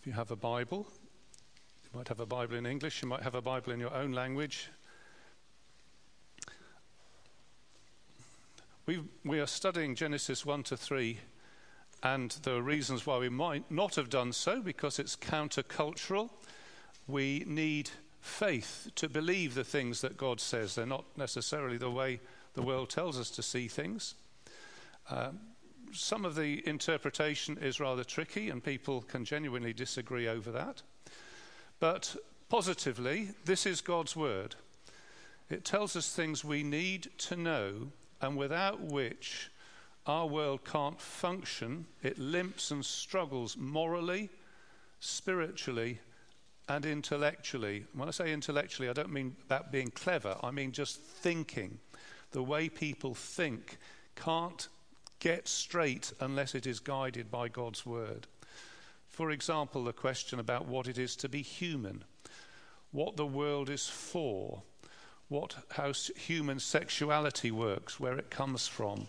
If you have a Bible, you might have a Bible in English, you might have a Bible in your own language. We, we are studying Genesis 1 to 3, and there are reasons why we might not have done so because it's countercultural. We need faith to believe the things that God says. They're not necessarily the way the world tells us to see things. Uh, some of the interpretation is rather tricky, and people can genuinely disagree over that. But positively, this is God's word. It tells us things we need to know, and without which our world can't function. It limps and struggles morally, spiritually, and intellectually. When I say intellectually, I don't mean about being clever, I mean just thinking. The way people think can't get straight unless it is guided by God's word. For example, the question about what it is to be human, what the world is for, what, how human sexuality works, where it comes from,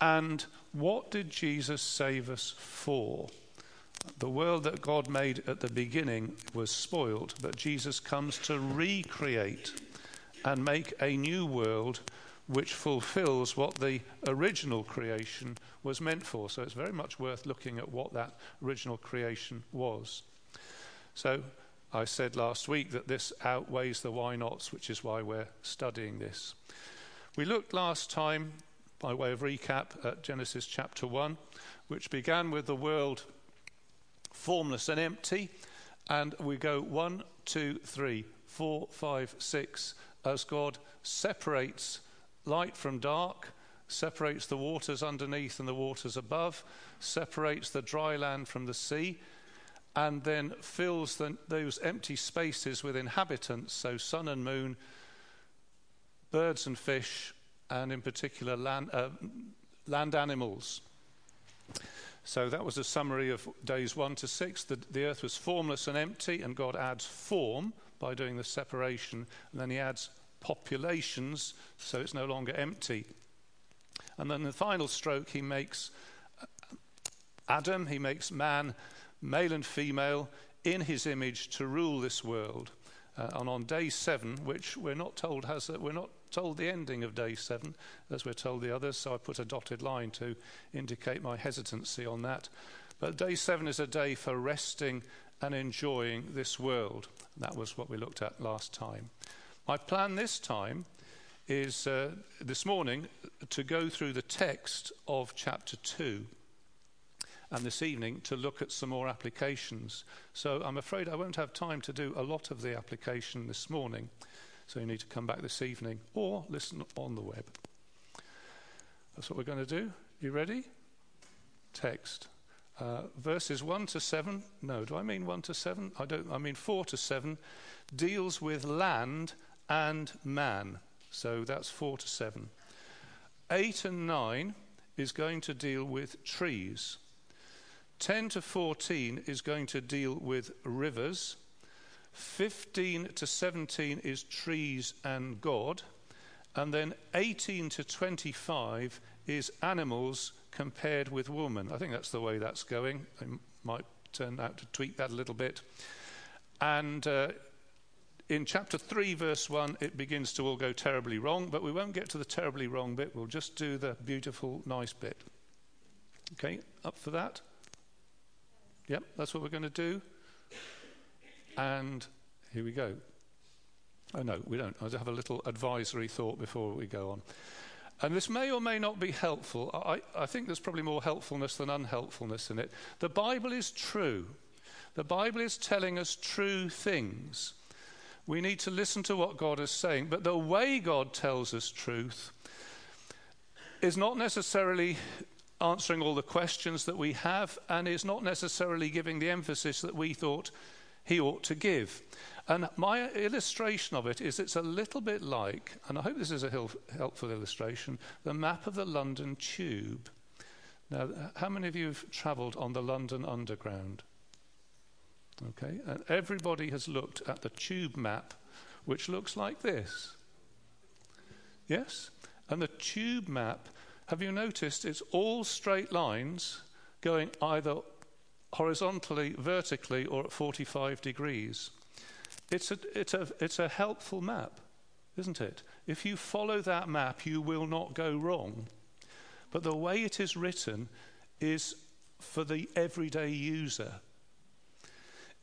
and what did Jesus save us for? The world that God made at the beginning was spoiled, but Jesus comes to recreate and make a new world which fulfills what the original creation was meant for. So it's very much worth looking at what that original creation was. So I said last week that this outweighs the why nots, which is why we're studying this. We looked last time, by way of recap, at Genesis chapter 1, which began with the world formless and empty. And we go one, two, three, four, five, six, as God separates light from dark, separates the waters underneath and the waters above, separates the dry land from the sea, and then fills the, those empty spaces with inhabitants, so sun and moon, birds and fish, and in particular land, uh, land animals. So that was a summary of days one to six. The, the earth was formless and empty, and God adds form by doing the separation, and then He adds populations, so it's no longer empty. And then the final stroke, he makes Adam, he makes man, male and female, in his image to rule this world. Uh, and on day seven, which we're not told has, a, we're not told the ending of day seven, as we're told the others, so I put a dotted line to indicate my hesitancy on that. But day seven is a day for resting and enjoying this world. That was what we looked at last time. My plan this time is uh, this morning to go through the text of chapter 2 and this evening to look at some more applications. So I'm afraid I won't have time to do a lot of the application this morning. So you need to come back this evening or listen on the web. That's what we're going to do. You ready? Text. Uh, verses 1 to 7, no, do I mean 1 to 7? I don't, I mean 4 to 7, deals with land and man. So that's 4 to 7. 8 and 9 is going to deal with trees. 10 to 14 is going to deal with rivers. 15 to 17 is trees and God. And then 18 to 25 is animals compared with woman. I think that's the way that's going. I might turn out to tweak that a little bit. And uh, in chapter 3, verse 1, it begins to all go terribly wrong, but we won't get to the terribly wrong bit. We'll just do the beautiful, nice bit. Okay, up for that? Yep, that's what we're going to do. And here we go. Oh, no, we don't. I'll have a little advisory thought before we go on. And this may or may not be helpful. I, I think there's probably more helpfulness than unhelpfulness in it. The Bible is true. The Bible is telling us true things. We need to listen to what God is saying. But the way God tells us truth is not necessarily answering all the questions that we have and is not necessarily giving the emphasis that we thought he ought to give. And my illustration of it is it's a little bit like, and I hope this is a helpful illustration, the map of the London Tube. Now, how many of you have travelled on the London Underground? Okay, and everybody has looked at the tube map, which looks like this. Yes? And the tube map, have you noticed it's all straight lines going either horizontally, vertically, or at 45 degrees. It's a, it's a, it's a helpful map, isn't it? If you follow that map, you will not go wrong. But the way it is written is for the everyday user.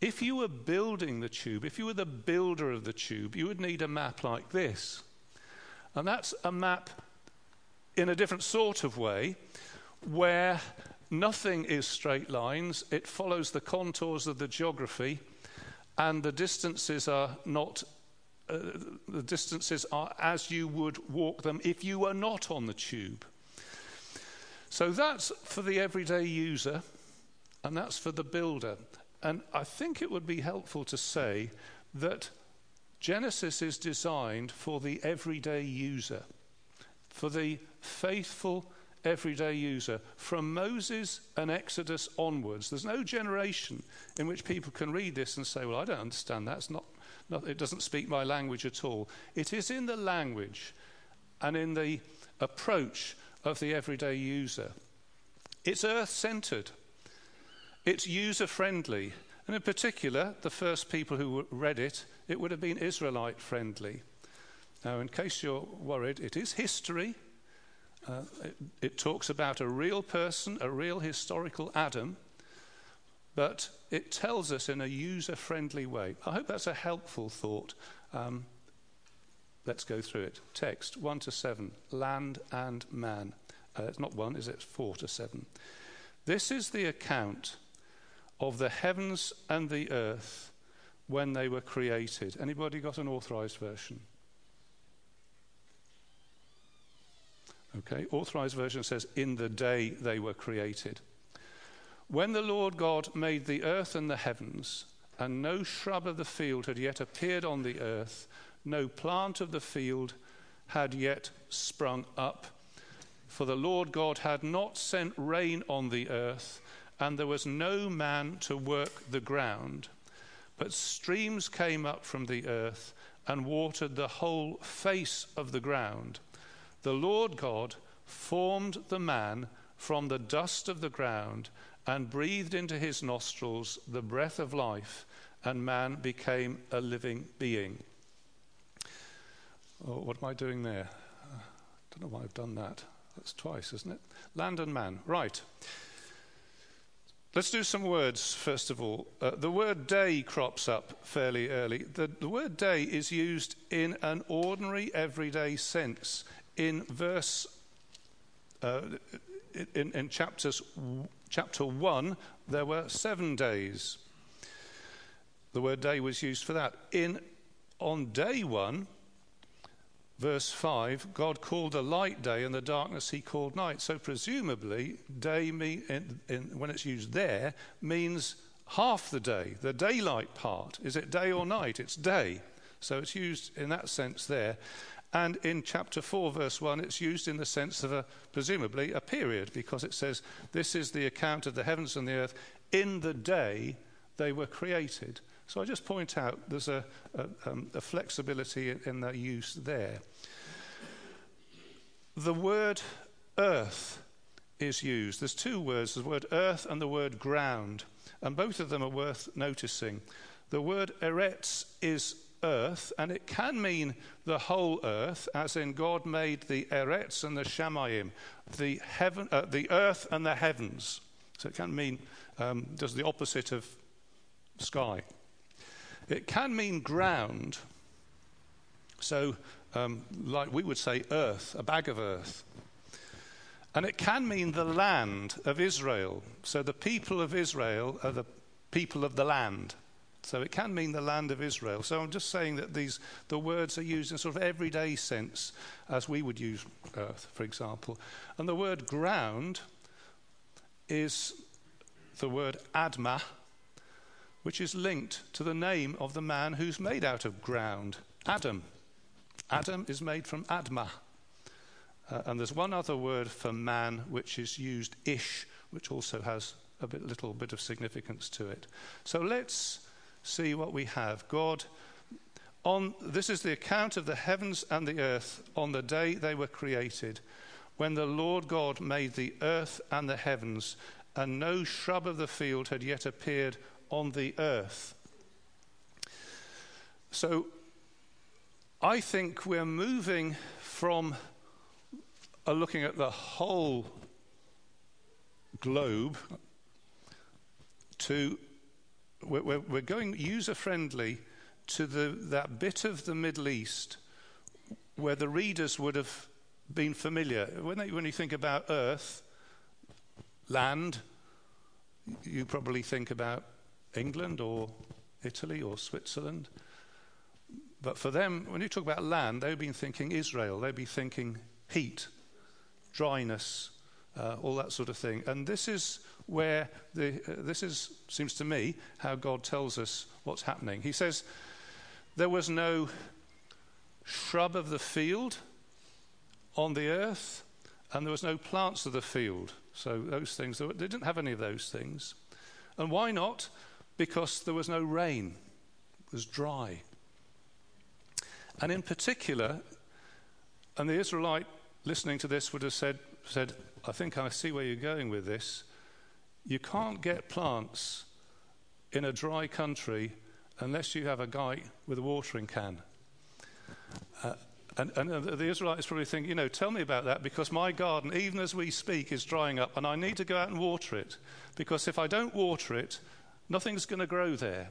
If you were building the tube, if you were the builder of the tube, you would need a map like this. And that's a map in a different sort of way where nothing is straight lines, it follows the contours of the geography, and the distances are not. Uh, the distances are as you would walk them if you were not on the tube. So that's for the everyday user, and that's for the builder. And I think it would be helpful to say that Genesis is designed for the everyday user, for the faithful everyday user. From Moses and Exodus onwards, there's no generation in which people can read this and say, Well, I don't understand that. Not, not, it doesn't speak my language at all. It is in the language and in the approach of the everyday user. It's earth centered. It's user friendly. And in particular, the first people who read it, it would have been Israelite friendly. Now, in case you're worried, it is history. Uh, it, it talks about a real person, a real historical Adam, but it tells us in a user friendly way. I hope that's a helpful thought. Um, let's go through it. Text 1 to 7 land and man. Uh, it's not 1, is it? 4 to 7. This is the account of the heavens and the earth when they were created. Anybody got an authorized version? Okay, authorized version says, in the day they were created. When the Lord God made the earth and the heavens, and no shrub of the field had yet appeared on the earth, no plant of the field had yet sprung up, for the Lord God had not sent rain on the earth, and there was no man to work the ground. But streams came up from the earth and watered the whole face of the ground. The Lord God formed the man from the dust of the ground and breathed into his nostrils the breath of life, and man became a living being. Oh, what am I doing there? I don't know why I've done that. That's twice, isn't it? Land and man. Right. Let's do some words, first of all. Uh, the word day crops up fairly early. The, the word day is used in an ordinary, everyday sense. In verse, uh, in, in chapters, chapter 1, there were seven days. The word day was used for that. In, on day one, verse 5, God called the light day and the darkness he called night. So presumably, day, mean, in, in, when it's used there, means half the day, the daylight part. Is it day or night? It's day. So it's used in that sense there. And in chapter 4, verse 1, it's used in the sense of a, presumably, a period, because it says, This is the account of the heavens and the earth in the day they were created. So I just point out there's a, a, um, a flexibility in, in the use there. The word earth is used. There's two words the word earth and the word ground, and both of them are worth noticing. The word eretz is earth, and it can mean the whole earth, as in God made the eretz and the shamayim, the, heaven, uh, the earth and the heavens. So it can mean um, just the opposite of sky. It can mean ground. So, um, like we would say, earth, a bag of earth. And it can mean the land of Israel. So the people of Israel are the people of the land. So it can mean the land of Israel. So I'm just saying that these the words are used in sort of everyday sense as we would use earth, for example. And the word ground is the word adma, which is linked to the name of the man who's made out of ground Adam. Adam is made from Adma. Uh, and there's one other word for man which is used, ish, which also has a bit, little bit of significance to it. So let's see what we have. God, on, this is the account of the heavens and the earth on the day they were created, when the Lord God made the earth and the heavens and no shrub of the field had yet appeared on the earth. So I think we're moving from uh, looking at the whole globe to we're, we're going user friendly to the, that bit of the Middle East where the readers would have been familiar. When, they, when you think about earth, land, you probably think about England or Italy or Switzerland. But for them, when you talk about land, they've been thinking Israel, they've been thinking heat, dryness, uh, all that sort of thing. And this is where the, uh, this is, seems to me, how God tells us what's happening. He says, There was no shrub of the field on the earth, and there was no plants of the field. So those things, they didn't have any of those things. And why not? Because there was no rain, it was dry. And in particular, and the Israelite listening to this would have said, said, I think I see where you're going with this. You can't get plants in a dry country unless you have a guy with a watering can. Uh, and, and, the Israelites probably think, you know, tell me about that because my garden, even as we speak, is drying up and I need to go out and water it because if I don't water it, nothing's going to grow there.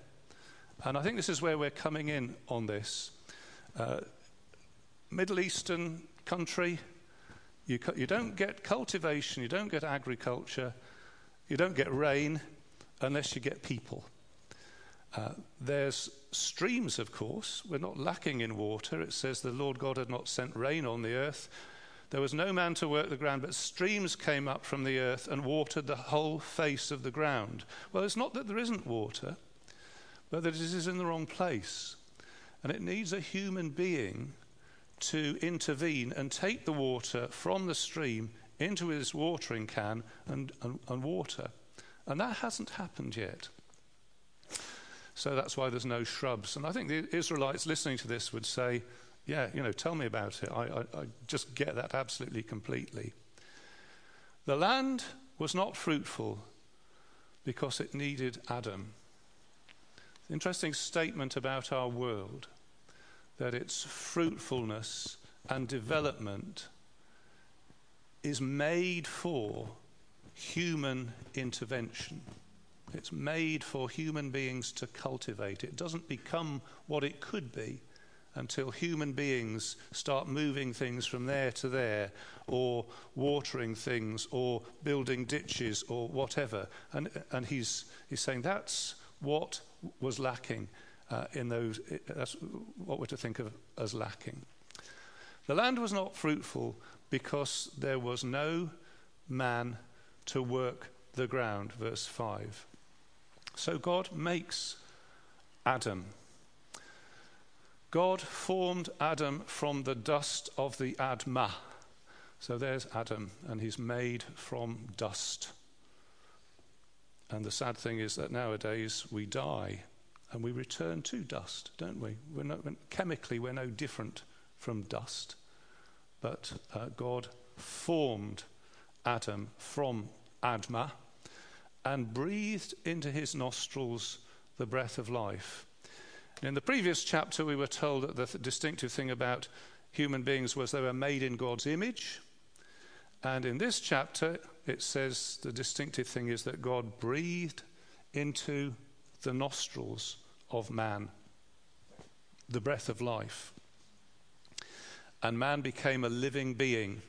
And I think this is where we're coming in on this. Uh, Middle Eastern country, you, you don't get cultivation, you don't get agriculture, you don't get rain unless you get people. Uh, there's streams, of course. We're not lacking in water. It says the Lord God had not sent rain on the earth. There was no man to work the ground, but streams came up from the earth and watered the whole face of the ground. Well, it's not that there isn't water, but that it is in the wrong place. And it needs a human being to intervene and take the water from the stream into his watering can and, and, and water. And that hasn't happened yet. So that's why there's no shrubs. And I think the Israelites listening to this would say, yeah, you know, tell me about it. I, I, I just get that absolutely completely. The land was not fruitful because it needed Adam. Interesting statement about our world that its fruitfulness and development is made for human intervention. It's made for human beings to cultivate. It doesn't become what it could be until human beings start moving things from there to there, or watering things, or building ditches, or whatever. And, and he's, he's saying that's what was lacking uh, in those, that's what we're to think of as lacking. The land was not fruitful because there was no man to work the ground, verse 5. So God makes Adam. God formed Adam from the dust of the Admah. So there's Adam, and he's made from dust. And the sad thing is that nowadays we die and we return to dust, don't we? We're no, chemically, we're no different from dust. But uh, God formed Adam from Admah and breathed into his nostrils the breath of life. In the previous chapter, we were told that the th- distinctive thing about human beings was they were made in God's image. And in this chapter, it says the distinctive thing is that God breathed into the nostrils of man the breath of life. And man became a living being.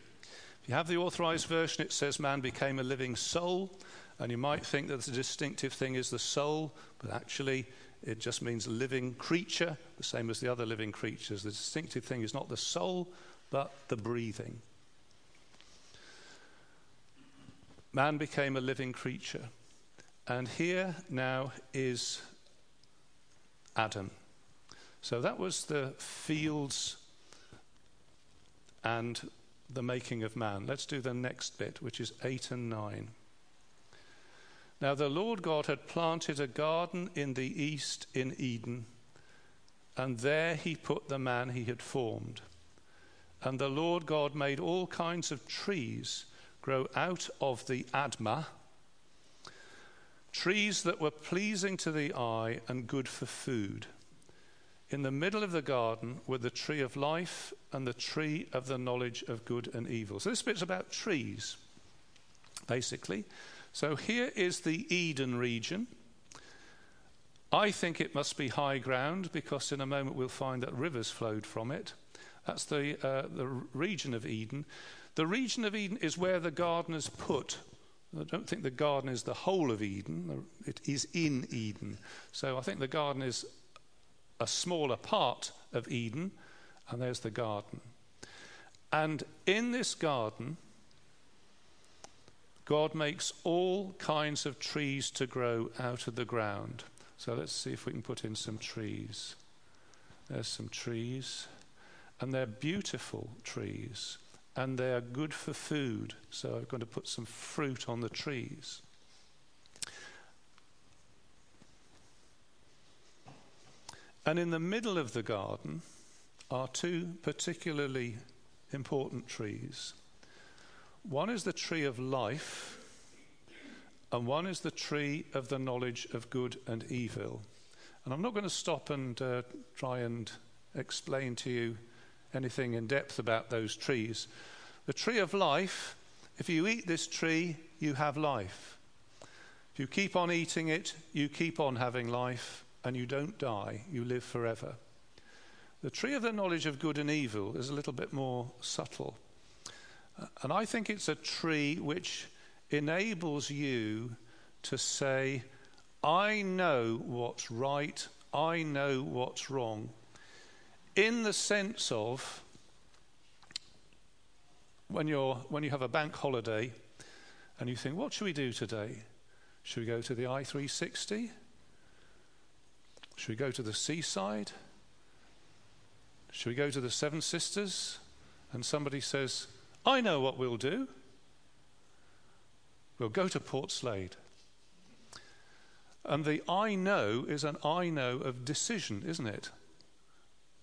If you have the authorized version, it says man became a living soul. And you might think that the distinctive thing is the soul, but actually it just means living creature, the same as the other living creatures. The distinctive thing is not the soul, but the breathing. Man became a living creature. And here now is Adam. So that was the fields and the making of man. Let's do the next bit, which is 8 and 9. Now the Lord God had planted a garden in the east in Eden, and there he put the man he had formed. And the Lord God made all kinds of trees grow out of the Admah, trees that were pleasing to the eye and good for food. In the middle of the garden were the tree of life and the tree of the knowledge of good and evil. So this bit's about trees, basically. So here is the Eden region. I think it must be high ground because in a moment we'll find that rivers flowed from it. That's the, uh, the region of Eden. The region of Eden is where the gardeners put. I don't think the garden is the whole of Eden, it is in Eden. So I think the garden is a smaller part of Eden, and there's the garden. And in this garden, God makes all kinds of trees to grow out of the ground. So let's see if we can put in some trees. There's some trees, and they're beautiful trees, and they are good for food. So I'm going to put some fruit on the trees. And in the middle of the garden are two particularly important trees. One is the tree of life, and one is the tree of the knowledge of good and evil. And I'm not going to stop and uh, try and explain to you anything in depth about those trees. The tree of life, if you eat this tree, you have life. If you keep on eating it, you keep on having life, and you don't die, you live forever. The tree of the knowledge of good and evil is a little bit more subtle. And I think it's a tree which enables you to say, I know what's right, I know what's wrong, in the sense of when, you're, when you have a bank holiday and you think, what should we do today? Should we go to the i360? Should we go to the seaside? Should we go to the Seven Sisters? And somebody says, I know what we'll do. We'll go to Portslade. And the I know is an I know of decision, isn't it?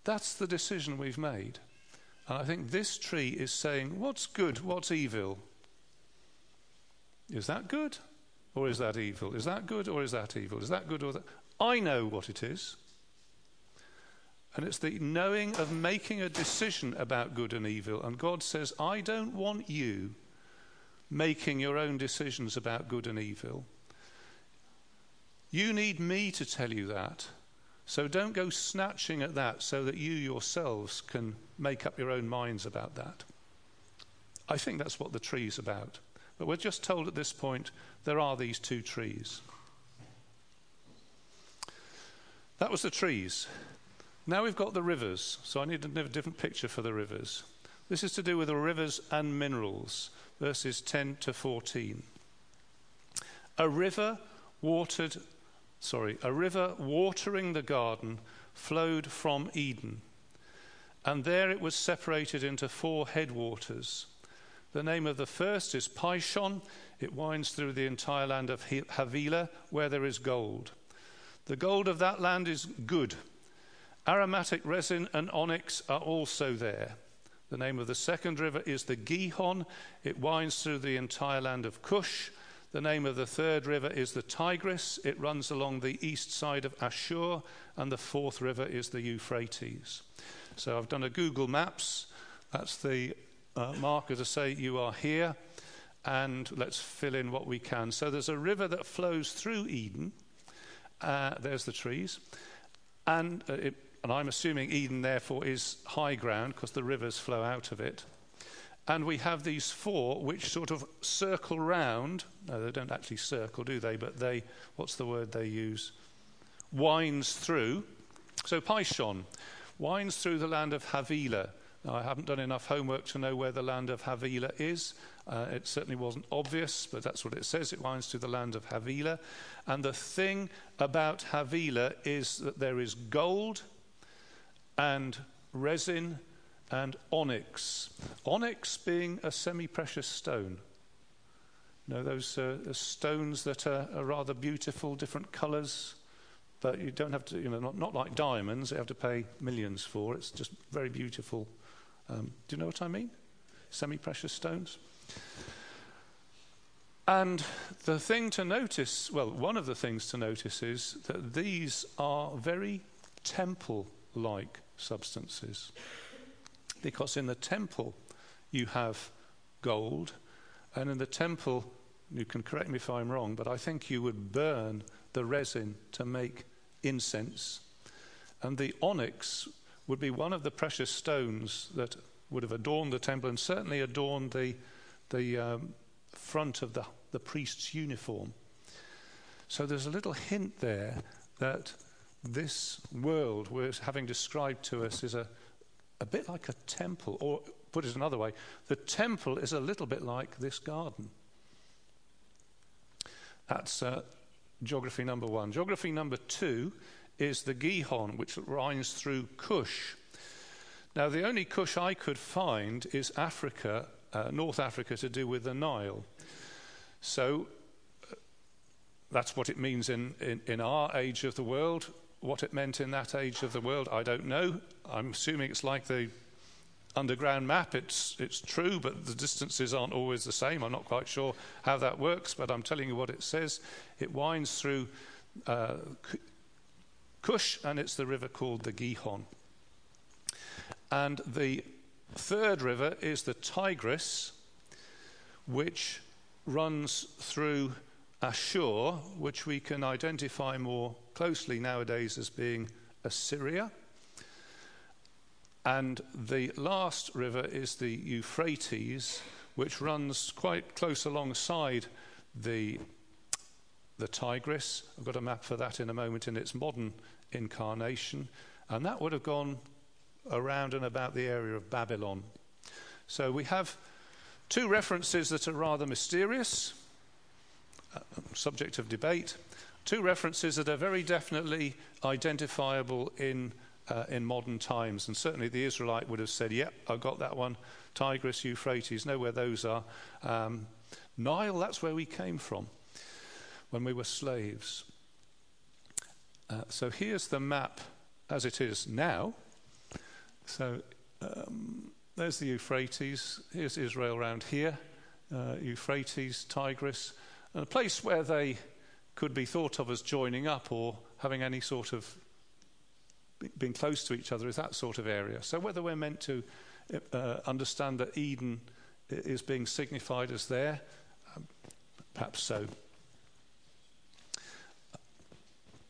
That's the decision we've made. And I think this tree is saying, what's good, what's evil? Is that good or is that evil? Is that good or is that evil? Is that good or that? I know what it is. And it's the knowing of making a decision about good and evil. And God says, I don't want you making your own decisions about good and evil. You need me to tell you that. So don't go snatching at that so that you yourselves can make up your own minds about that. I think that's what the tree's about. But we're just told at this point there are these two trees. That was the trees. Now we've got the rivers. So I need a different picture for the rivers. This is to do with the rivers and minerals verses 10 to 14. A river watered, sorry, a river watering the garden flowed from Eden, and there it was separated into four headwaters. The name of the first is Pishon. It winds through the entire land of Havilah, where there is gold. The gold of that land is good. Aromatic resin and onyx are also there. The name of the second river is the Gihon. It winds through the entire land of Cush. The name of the third river is the Tigris. It runs along the east side of Ashur. And the fourth river is the Euphrates. So I've done a Google Maps. That's the uh, marker to say you are here. And let's fill in what we can. So there's a river that flows through Eden. Uh, there's the trees. And uh, it and I'm assuming Eden, therefore, is high ground because the rivers flow out of it. And we have these four which sort of circle round. No, they don't actually circle, do they? But they, what's the word they use? Winds through. So Pishon winds through the land of Havilah. Now, I haven't done enough homework to know where the land of Havilah is. Uh, it certainly wasn't obvious, but that's what it says. It winds through the land of Havilah. And the thing about Havilah is that there is gold and resin and onyx. Onyx being a semi precious stone. You know, those uh, stones that are, are, rather beautiful, different colours, but you don't have to, you know, not, not like diamonds, you have to pay millions for. It's just very beautiful. Um, do you know what I mean? Semi precious stones. And the thing to notice, well, one of the things to notice is that these are very temple like substances. Because in the temple, you have gold, and in the temple, you can correct me if I'm wrong, but I think you would burn the resin to make incense. And the onyx would be one of the precious stones that would have adorned the temple and certainly adorned the, the um, front of the, the priest's uniform. So there's a little hint there that this world we're having described to us is a, a bit like a temple, or put it another way, the temple is a little bit like this garden. That's uh, geography number one. Geography number two is the Gihon, which runs through Cush. Now, the only Cush I could find is Africa, uh, North Africa, to do with the Nile. So uh, that's what it means in, in, in our age of the world. What it meant in that age of the world, I don't know. I'm assuming it's like the underground map. It's, it's true, but the distances aren't always the same. I'm not quite sure how that works, but I'm telling you what it says. It winds through uh, and it's the river called the Gihon. And the third river is the Tigris, which runs through Ashur, which we can identify more closely nowadays as being Assyria. And the last river is the Euphrates, which runs quite close alongside the, the Tigris. I've got a map for that in a moment in its modern incarnation. And that would have gone around and about the area of Babylon. So we have two references that are rather mysterious, subject of debate, two references that are very definitely identifiable in, uh, in modern times. And certainly the Israelite would have said, Yep, I've got that one. Tigris, Euphrates, know where those are. Um, Nile, that's where we came from when we were slaves. Uh, so here's the map as it is now. So um, there's the Euphrates. Here's Israel around here. Uh, Euphrates, Tigris, and a place where they could be thought of as joining up or having any sort of being close to each other is that sort of area. So whether we're meant to uh, understand that Eden is being signified as there, um, perhaps so.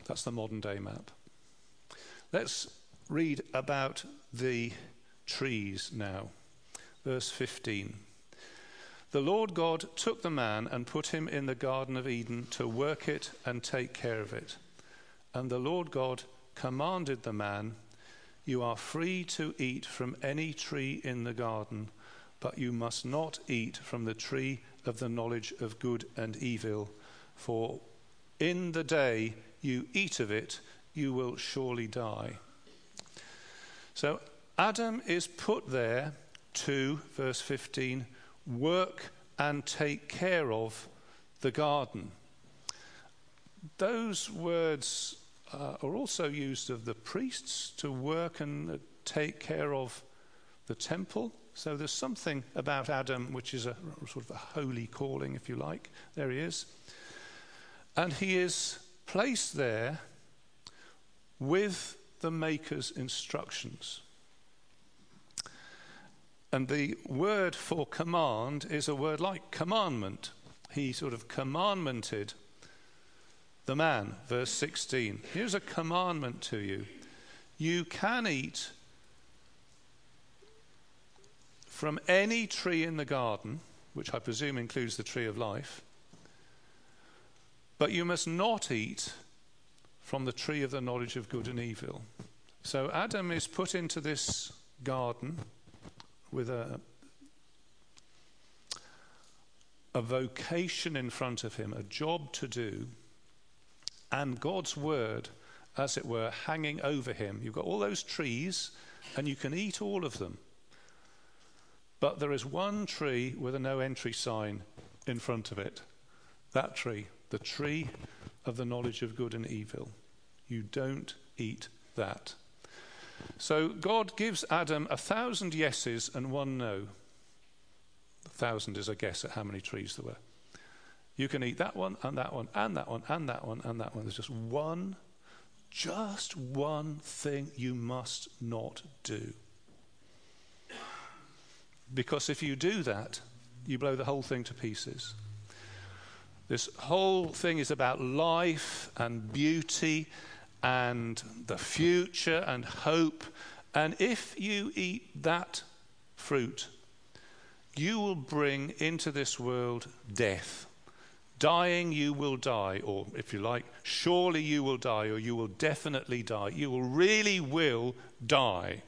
That's the modern day map. Let's read about the trees now. Verse 15. The Lord God took the man and put him in the Garden of Eden to work it and take care of it. And the Lord God commanded the man, You are free to eat from any tree in the garden, but you must not eat from the tree of the knowledge of good and evil, for in the day you eat of it, you will surely die. So Adam is put there to, verse 15, work and take care of the garden. Those words uh, are also used of the priests to work and take care of the temple. So there's something about Adam which is a sort of a holy calling, if you like. There he is. And he is placed there with the Maker's instructions. And the word for command is a word like commandment. He sort of commandmented the man, verse 16. Here's a commandment to you you can eat from any tree in the garden, which I presume includes the tree of life, but you must not eat from the tree of the knowledge of good and evil. So Adam is put into this garden with a, a vocation in front of him, a job to do, and God's word, as it were, hanging over him. You've got all those trees, and you can eat all of them. But there is one tree with a no entry sign in front of it. That tree the tree of the knowledge of good and evil. You don't eat that. So God gives Adam a thousand yeses and one no. A thousand is a guess at how many trees there were. You can eat that one and that one and that one and that one and that one. There's just one, just one thing you must not do. Because if you do that, you blow the whole thing to pieces. This whole thing is about life and beauty and the future and hope. And if you eat that fruit, you will bring into this world death. Dying, you will die, or if you like, surely you will die, or you will definitely die. You will really will die.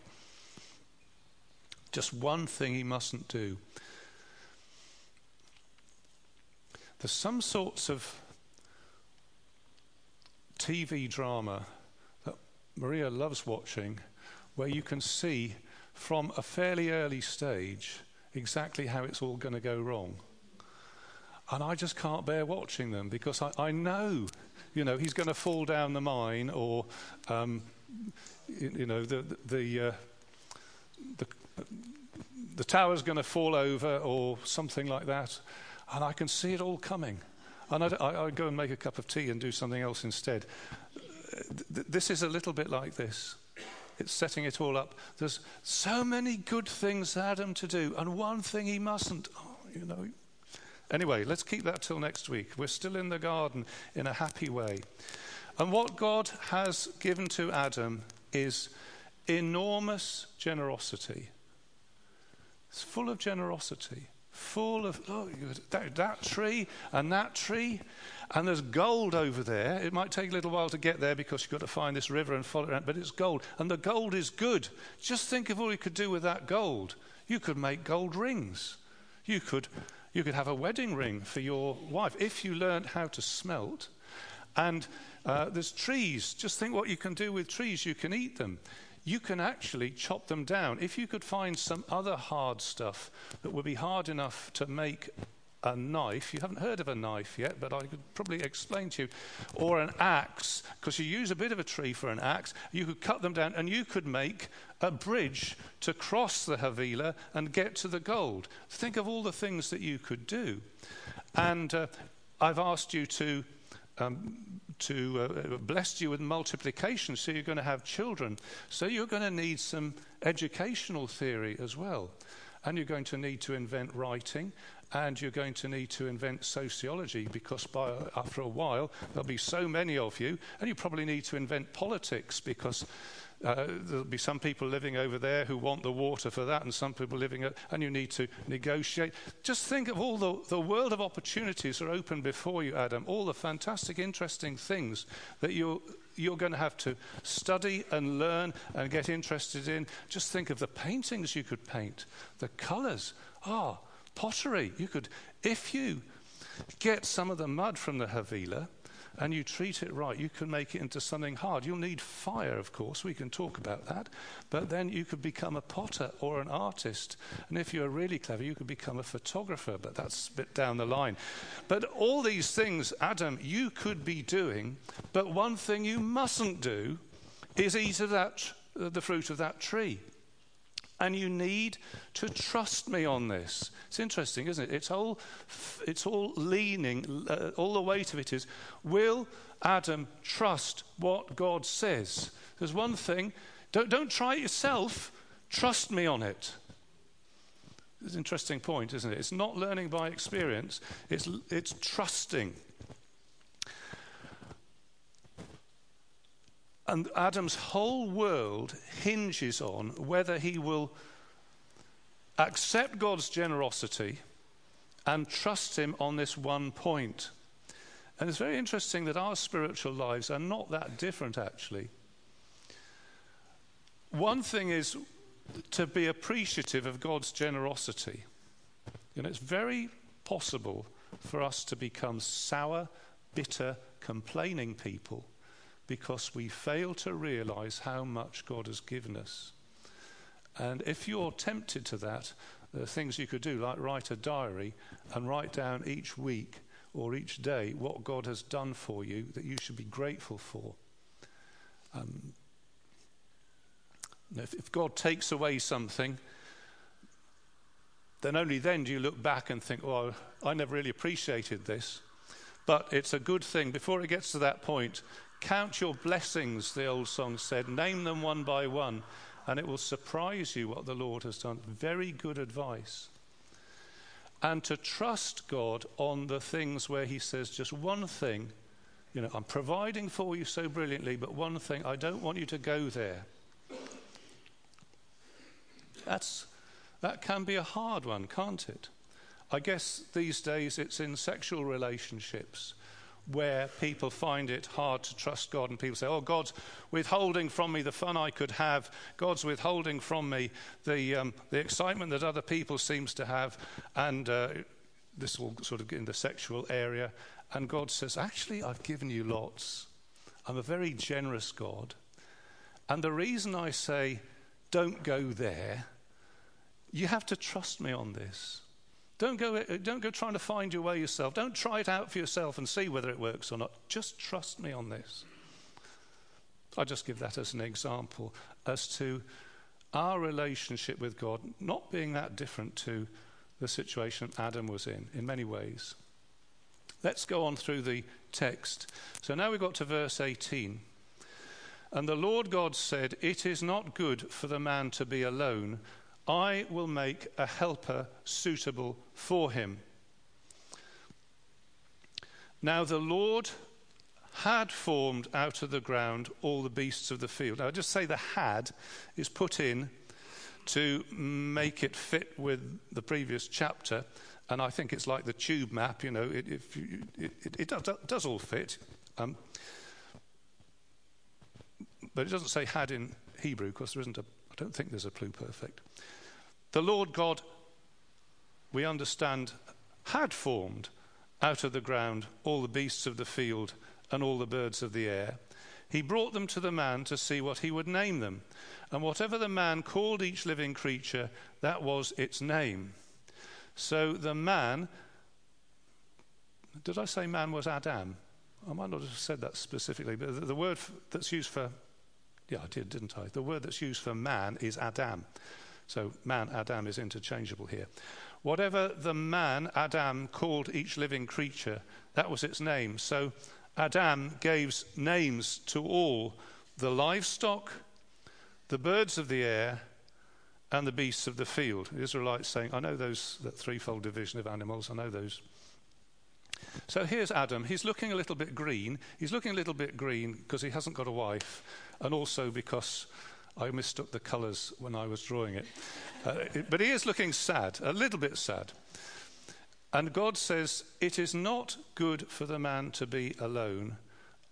Just one thing he mustn't do. There's some sorts of TV drama that Maria loves watching where you can see from a fairly early stage exactly how it's all going to go wrong. And I just can't bear watching them because I, I know, you know, he's going to fall down the mine or, um, you, you, know, the, the, uh, the, the tower's going to fall over or something like that. And I can see it all coming. And I, I, I go and make a cup of tea and do something else instead. This is a little bit like this. It's setting it all up. There's so many good things Adam to do, and one thing he mustn't. Oh, you know, Anyway, let's keep that till next week. We're still in the garden in a happy way. And what God has given to Adam is enormous generosity. It's full of generosity, full of, oh, that, that tree and that tree, and there's gold over there. It might take a little while to get there because you've got to find this river and follow it around, but it's gold. And the gold is good. Just think of all you could do with that gold. You could make gold rings. You could you could have a wedding ring for your wife if you learned how to smelt. And uh, there's trees. Just think what you can do with trees. You can eat them. You can actually chop them down. If you could find some other hard stuff that would be hard enough to make a knife. You haven't heard of a knife yet, but I could probably explain to you. Or an axe, because you use a bit of a tree for an axe. You could cut them down and you could make a bridge to cross the Havilah and get to the gold. Think of all the things that you could do. And uh, I've asked you to. Um, to uh, bless you with multiplication, so you're going to have children. So you're going to need some educational theory as well. And you're going to need to invent writing and you're going to need to invent sociology because by, after a while there'll be so many of you, and you probably need to invent politics because uh, there'll be some people living over there who want the water for that, and some people living, at, and you need to negotiate. Just think of all the, the world of opportunities that are open before you, Adam. All the fantastic, interesting things that you're, you're going to have to study and learn and get interested in. Just think of the paintings you could paint, the colors. Ah, pottery. You could, if you get some of the mud from the Havilah and you treat it right, you can make it into something hard. You'll need fire, of course. We can talk about that. But then you could become a potter or an artist. And if you're really clever, you could become a photographer. But that's a bit down the line. But all these things, Adam, you could be doing. But one thing you mustn't do is eat of that, uh, the fruit of that tree. And you need to trust me on this. It's interesting, isn't it? It's all, it's all leaning, uh, all the weight of it is will Adam trust what God says? There's one thing, don't, don't try it yourself, trust me on it. It's an interesting point, isn't it? It's not learning by experience, it's, it's trusting. And Adam's whole world hinges on whether he will accept God's generosity and trust him on this one point. And it's very interesting that our spiritual lives are not that different, actually. One thing is to be appreciative of God's generosity. Know, it's very possible for us to become sour, bitter, complaining people because we fail to realize how much God has given us. And if you're tempted to that, there are things you could do, like write a diary and write down each week or each day what God has done for you that you should be grateful for. Um, if, if God takes away something, then only then do you look back and think, oh, I never really appreciated this. But it's a good thing. Before it gets to that point, count your blessings, the old song said. Name them one by one, and it will surprise you what the Lord has done. Very good advice. And to trust God on the things where He says just one thing, you know, I'm providing for you so brilliantly, but one thing, I don't want you to go there. That's, that can be a hard one, can't it? I guess these days it's in sexual relationships where people find it hard to trust God, and people say, Oh, God's withholding from me the fun I could have. God's withholding from me the, um, the excitement that other people seems to have. And uh, this will sort of get in the sexual area. And God says, Actually, I've given you lots. I'm a very generous God. And the reason I say, Don't go there, you have to trust me on this. Don't go, uh, don't go trying to find your way yourself. Don't try it out for yourself and see whether it works or not. Just trust me on this. I just give that as an example as to our relationship with God not being that different to the situation Adam was in, in many ways. Let's go on through the text. So now we've got to verse 18. And the Lord God said, It is not good for the man to be alone. I will make a helper suitable for him. Now the Lord had formed out of the ground all the beasts of the field. Now, I just say the had is put in to make it fit with the previous chapter. And I think it's like the tube map, you know, it, you, it, it, it does, does, all fit. Um, but it doesn't say had in Hebrew because there isn't a, don't think there's a pluperfect. The Lord God, we understand, had formed out of the ground all the beasts of the field and all the birds of the air. He brought them to the man to see what he would name them. And whatever the man called each living creature, that was its name. So the man, did I say man was Adam? I might not have said that specifically, but the, the word that's used for, yeah, I did, didn't I? The word that's used for man is Adam. So man, Adam is interchangeable here. Whatever the man, Adam, called each living creature, that was its name. So Adam gave names to all the livestock, the birds of the air, and the beasts of the field. The Israelites saying, I know those, that threefold division of animals, I know those. So here's Adam. He's looking a little bit green. He's looking a little bit green because he hasn't got a wife, and also because I mistook the colours when I was drawing it. Uh, it. But he is looking sad, a little bit sad. And God says, It is not good for the man to be alone.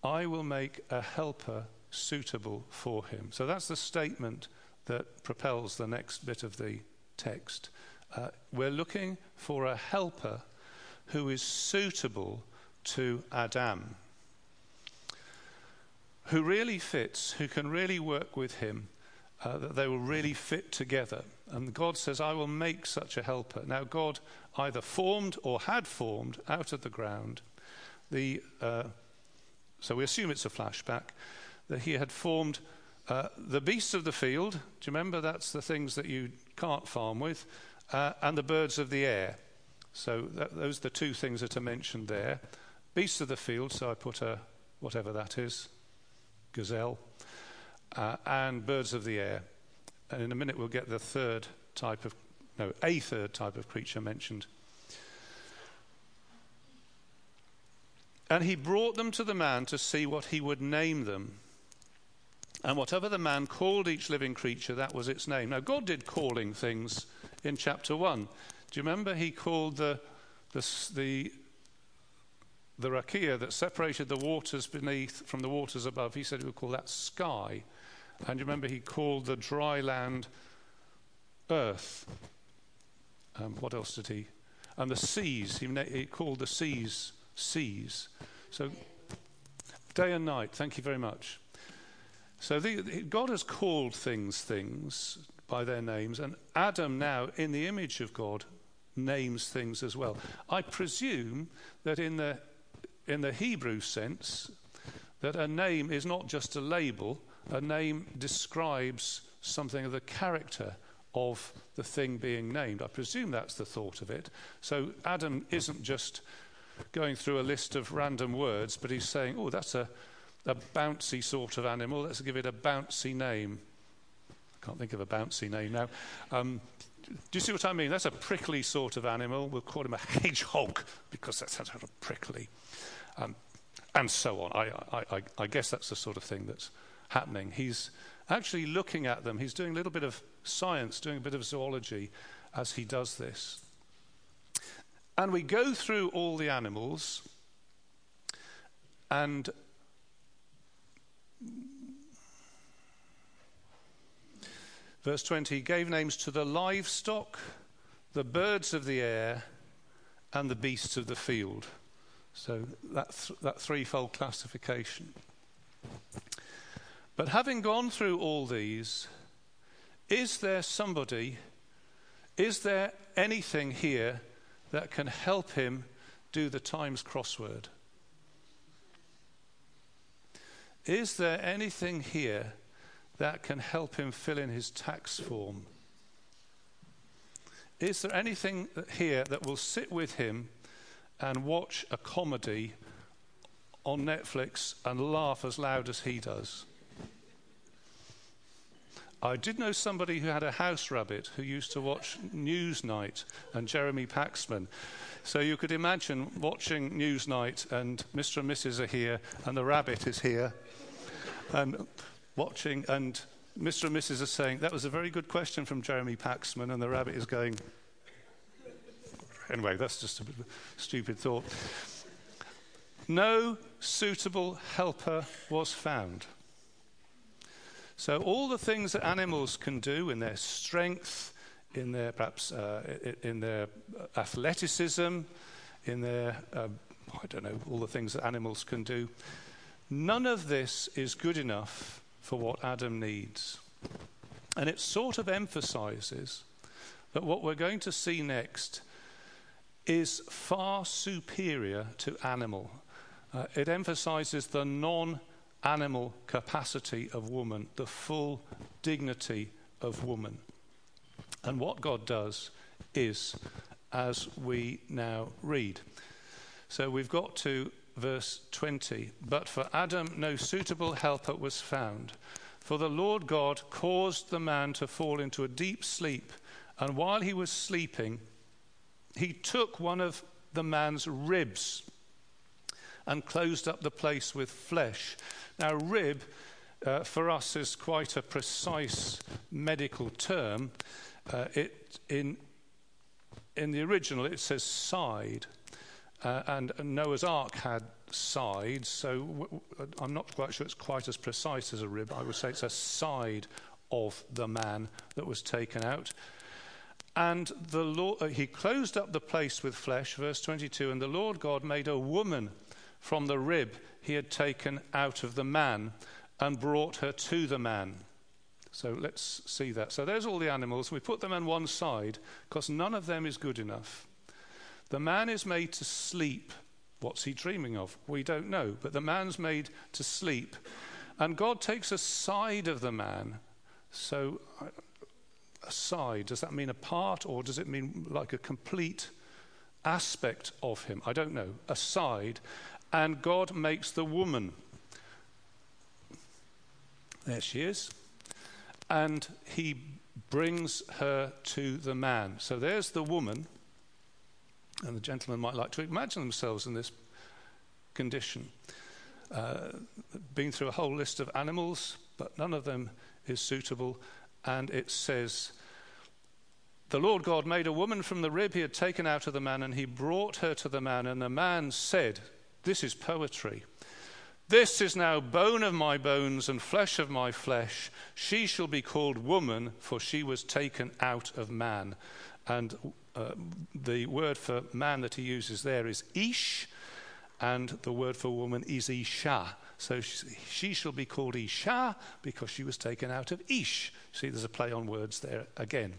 I will make a helper suitable for him. So that's the statement that propels the next bit of the text. Uh, we're looking for a helper who is suitable to Adam who really fits, who can really work with him, uh, that they will really fit together. And God says, I will make such a helper. Now, God either formed or had formed out of the ground the, uh, so we assume it's a flashback, that he had formed uh, the beasts of the field. Do you remember that's the things that you can't farm with? Uh, and the birds of the air. So that, those are the two things that are mentioned there. Beasts of the field, so I put a whatever that is, gazelle, uh, and birds of the air. And in a minute, we'll get the third type of, no, a third type of creature mentioned. And he brought them to the man to see what he would name them. And whatever the man called each living creature, that was its name. Now, God did calling things in chapter 1. Do you remember? He called the, the, the the rakia that separated the waters beneath from the waters above, he said he would call that sky. And you remember he called the dry land earth. Um, what else did he? And the seas, he, he called the seas seas. So day and night, thank you very much. So the, God has called things things by their names, and Adam now, in the image of God, names things as well. I presume that in the in the Hebrew sense that a name is not just a label, a name describes something of the character of the thing being named. I presume that's the thought of it. So Adam isn't just going through a list of random words, but he's saying, oh, that's a, a bouncy sort of animal. Let's give it a bouncy name. I can't think of a bouncy name now. Um, do you see what I mean? That's a prickly sort of animal. We'll call him a hedgehog because that sounds sort of prickly. Um, and so on. I, I, I, guess that's the sort of thing that's happening. He's actually looking at them. He's doing a little bit of science, doing a bit of zoology as he does this. And we go through all the animals, and verse 20 gave names to the livestock, the birds of the air, and the beasts of the field. So that, th- that threefold classification. But having gone through all these, is there somebody, is there anything here that can help him do the Times crossword? Is there anything here that can help him fill in his tax form? Is there anything here that will sit with him and watch a comedy on Netflix and laugh as loud as he does? I did know somebody who had a house rabbit who used to watch Newsnight and Jeremy Paxman. So you could imagine watching Newsnight and Mr. and Mrs. are here and the rabbit is here and watching and Mr. and Mrs. are saying, That was a very good question from Jeremy Paxman, and the rabbit is going, Anyway, that's just a stupid thought. No suitable helper was found. So, all the things that animals can do in their strength, in their perhaps uh, in their athleticism, in their uh, I don't know all the things that animals can do. None of this is good enough for what Adam needs, and it sort of emphasizes that what we're going to see next is far superior to animal. Uh, it emphasizes the non animal capacity of woman, the full dignity of woman. And what God does is, as we now read. So we've got to verse 20. But for Adam no suitable helper was found. For the Lord God caused the man to fall into a deep sleep, and while he was sleeping, he took one of the man's ribs and closed up the place with flesh. Now, rib uh, for us is quite a precise medical term. Uh, it, in, in the original, it says side, uh, and Noah's Ark had sides, so w- w- I'm not quite sure it's quite as precise as a rib. I would say it's a side of the man that was taken out. And the Lord, uh, he closed up the place with flesh, verse 22, and the Lord God made a woman from the rib he had taken out of the man and brought her to the man. So let's see that. So there's all the animals. We put them on one side because none of them is good enough. The man is made to sleep. What's he dreaming of? We don't know. But the man's made to sleep. And God takes a side of the man. So, uh, a side, does that mean a part or does it mean like a complete aspect of him? I don't know. A side and God makes the woman. There she is. And he brings her to the man. So there's the woman. And the gentlemen might like to imagine themselves in this condition. Uh, been through a whole list of animals, but none of them is suitable. And it says, The Lord God made a woman from the rib he had taken out of the man, and he brought her to the man. And the man said, this is poetry. This is now bone of my bones and flesh of my flesh. She shall be called woman, for she was taken out of man. And uh, the word for man that he uses there is ish, and the word for woman is isha. So she, she shall be called Isha because she was taken out of Ish. See, there's a play on words there again.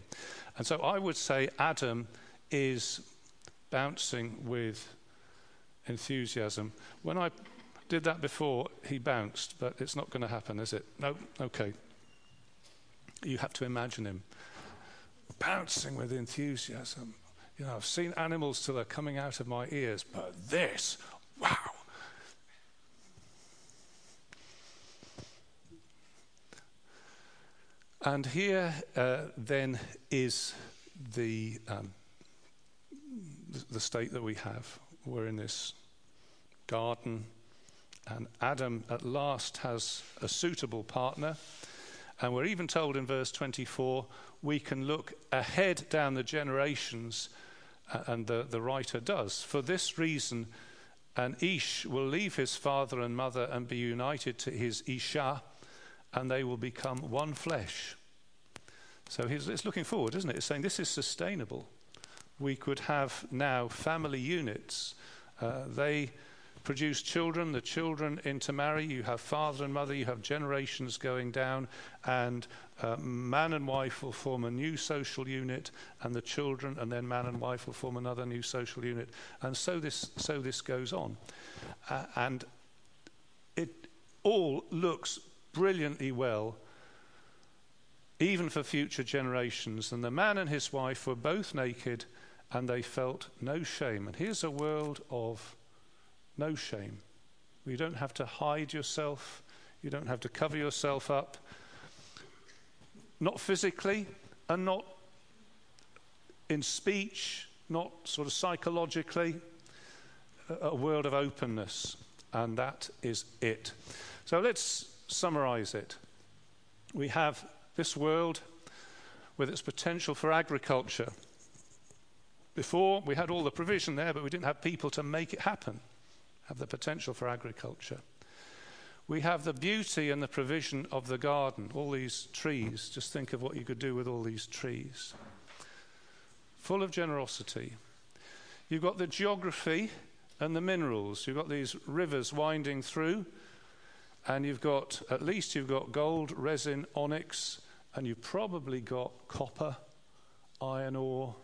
And so I would say Adam is bouncing with enthusiasm. When I did that before, he bounced, but it's not going to happen, is it? No? Okay. You have to imagine him bouncing with enthusiasm. You know, I've seen animals till they're coming out of my ears, but this, wow. And here uh, then is the, um, the state that we have. We're in this garden, and Adam at last has a suitable partner. And we're even told in verse 24 we can look ahead down the generations, uh, and the, the writer does. For this reason, an Ish will leave his father and mother and be united to his Isha, and they will become one flesh. So it's looking forward, isn't it? It's saying this is sustainable. We could have now family units. Uh, they produce children, the children intermarry, you have father and mother, you have generations going down, and uh, man and wife will form a new social unit, and the children, and then man and wife will form another new social unit. And so this, so this goes on. Uh, and it all looks brilliantly well, even for future generations. And the man and his wife were both naked, and they felt no shame. And here's a world of no shame. You don't have to hide yourself, you don't have to cover yourself up. Not physically, and not in speech, not sort of psychologically. A world of openness, and that is it. So let's summarize it. We have this world with its potential for agriculture. Before, we had all the provision there, but we didn't have people to make it happen have the potential for agriculture. We have the beauty and the provision of the garden, all these trees. Just think of what you could do with all these trees. Full of generosity. You've got the geography and the minerals. You've got these rivers winding through, and you've got, at least, you've got gold, resin, onyx, and you've probably got copper, iron ore.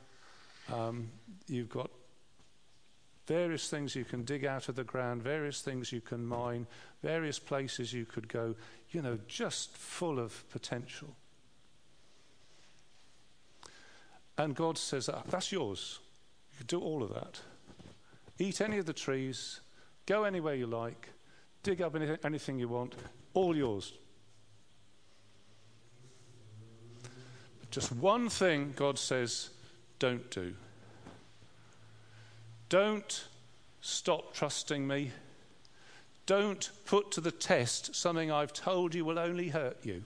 Um, you've got various things you can dig out of the ground, various things you can mine, various places you could go, you know, just full of potential. And God says, ah, That's yours. You can do all of that. Eat any of the trees, go anywhere you like, dig up anything, you want, all yours. Just one thing God says, don't do. Don't stop trusting me. Don't put to the test something I've told you will only hurt you.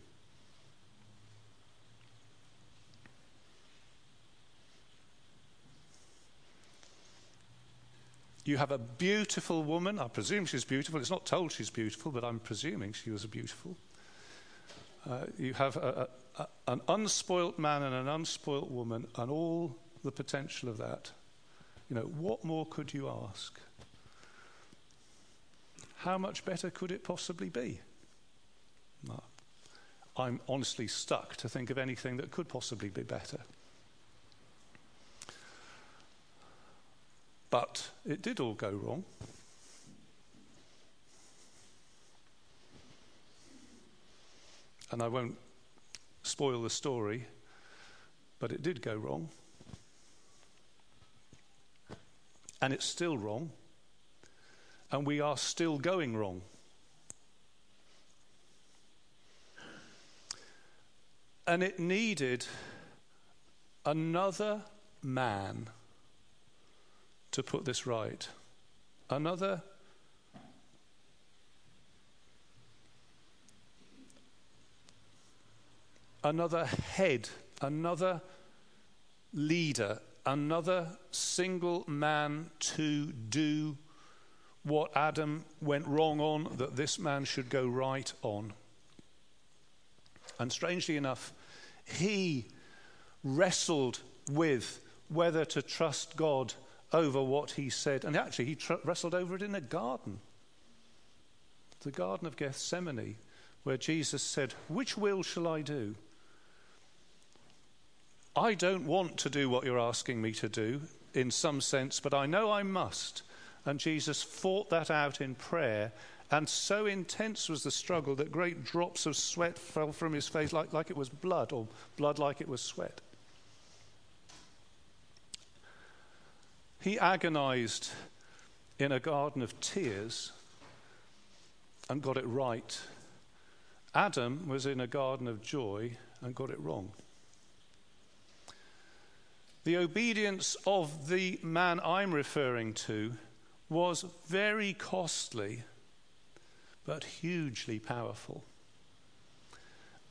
You have a beautiful woman. I presume she's beautiful. It's not told she's beautiful, but I'm presuming she was beautiful. Uh, you have a, a, an unspoilt man and an unspoilt woman, and all the potential of that. You know, what more could you ask? How much better could it possibly be? I'm honestly stuck to think of anything that could possibly be better. But it did all go wrong. And I won't spoil the story, but it did go wrong. And it's still wrong, and we are still going wrong. And it needed another man to put this right. Another another head, another leader, another single man to do what Adam went wrong on, that this man should go right on. And strangely enough, he wrestled with whether to trust God over what he said. And actually, he tr- wrestled over it in a garden, the Garden of Gethsemane, where Jesus said, Which will shall I do? I don't want to do what you're asking me to do in some sense, but I know I must. And Jesus fought that out in prayer. And so intense was the struggle that great drops of sweat fell from his face like, like it was blood, or blood like it was sweat. He agonized in a garden of tears and got it right. Adam was in a garden of joy and got it wrong. The obedience of the man I'm referring to was very costly, but hugely powerful.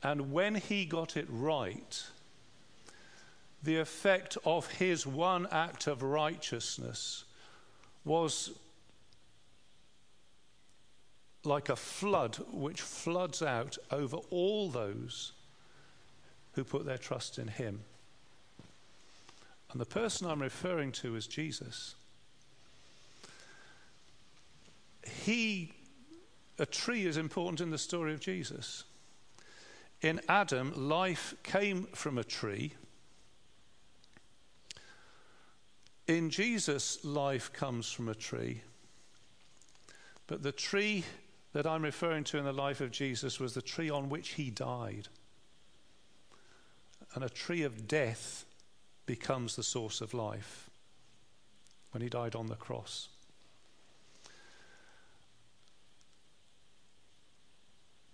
And when he got it right, the effect of his one act of righteousness was like a flood which floods out over all those who put their trust in him. And the person I'm referring to is Jesus. He, a tree is important in the story of Jesus. In Adam, life came from a tree. In Jesus, life comes from a tree. But the tree that I'm referring to in the life of Jesus was the tree on which he died. And a tree of death becomes the source of life when he died on the cross.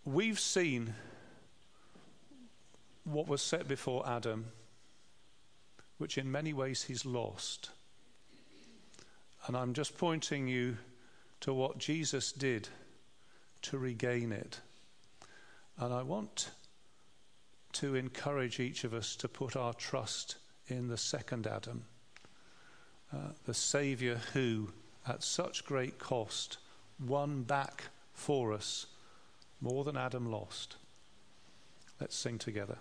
We've seen what was set before Adam, which in many ways he's lost. And I'm just pointing you to what Jesus did to regain it. And I want to encourage each of us to put our trust in the second Adam, uh, the Saviour who, at such great cost, won back for us more than Adam lost. Let's sing together.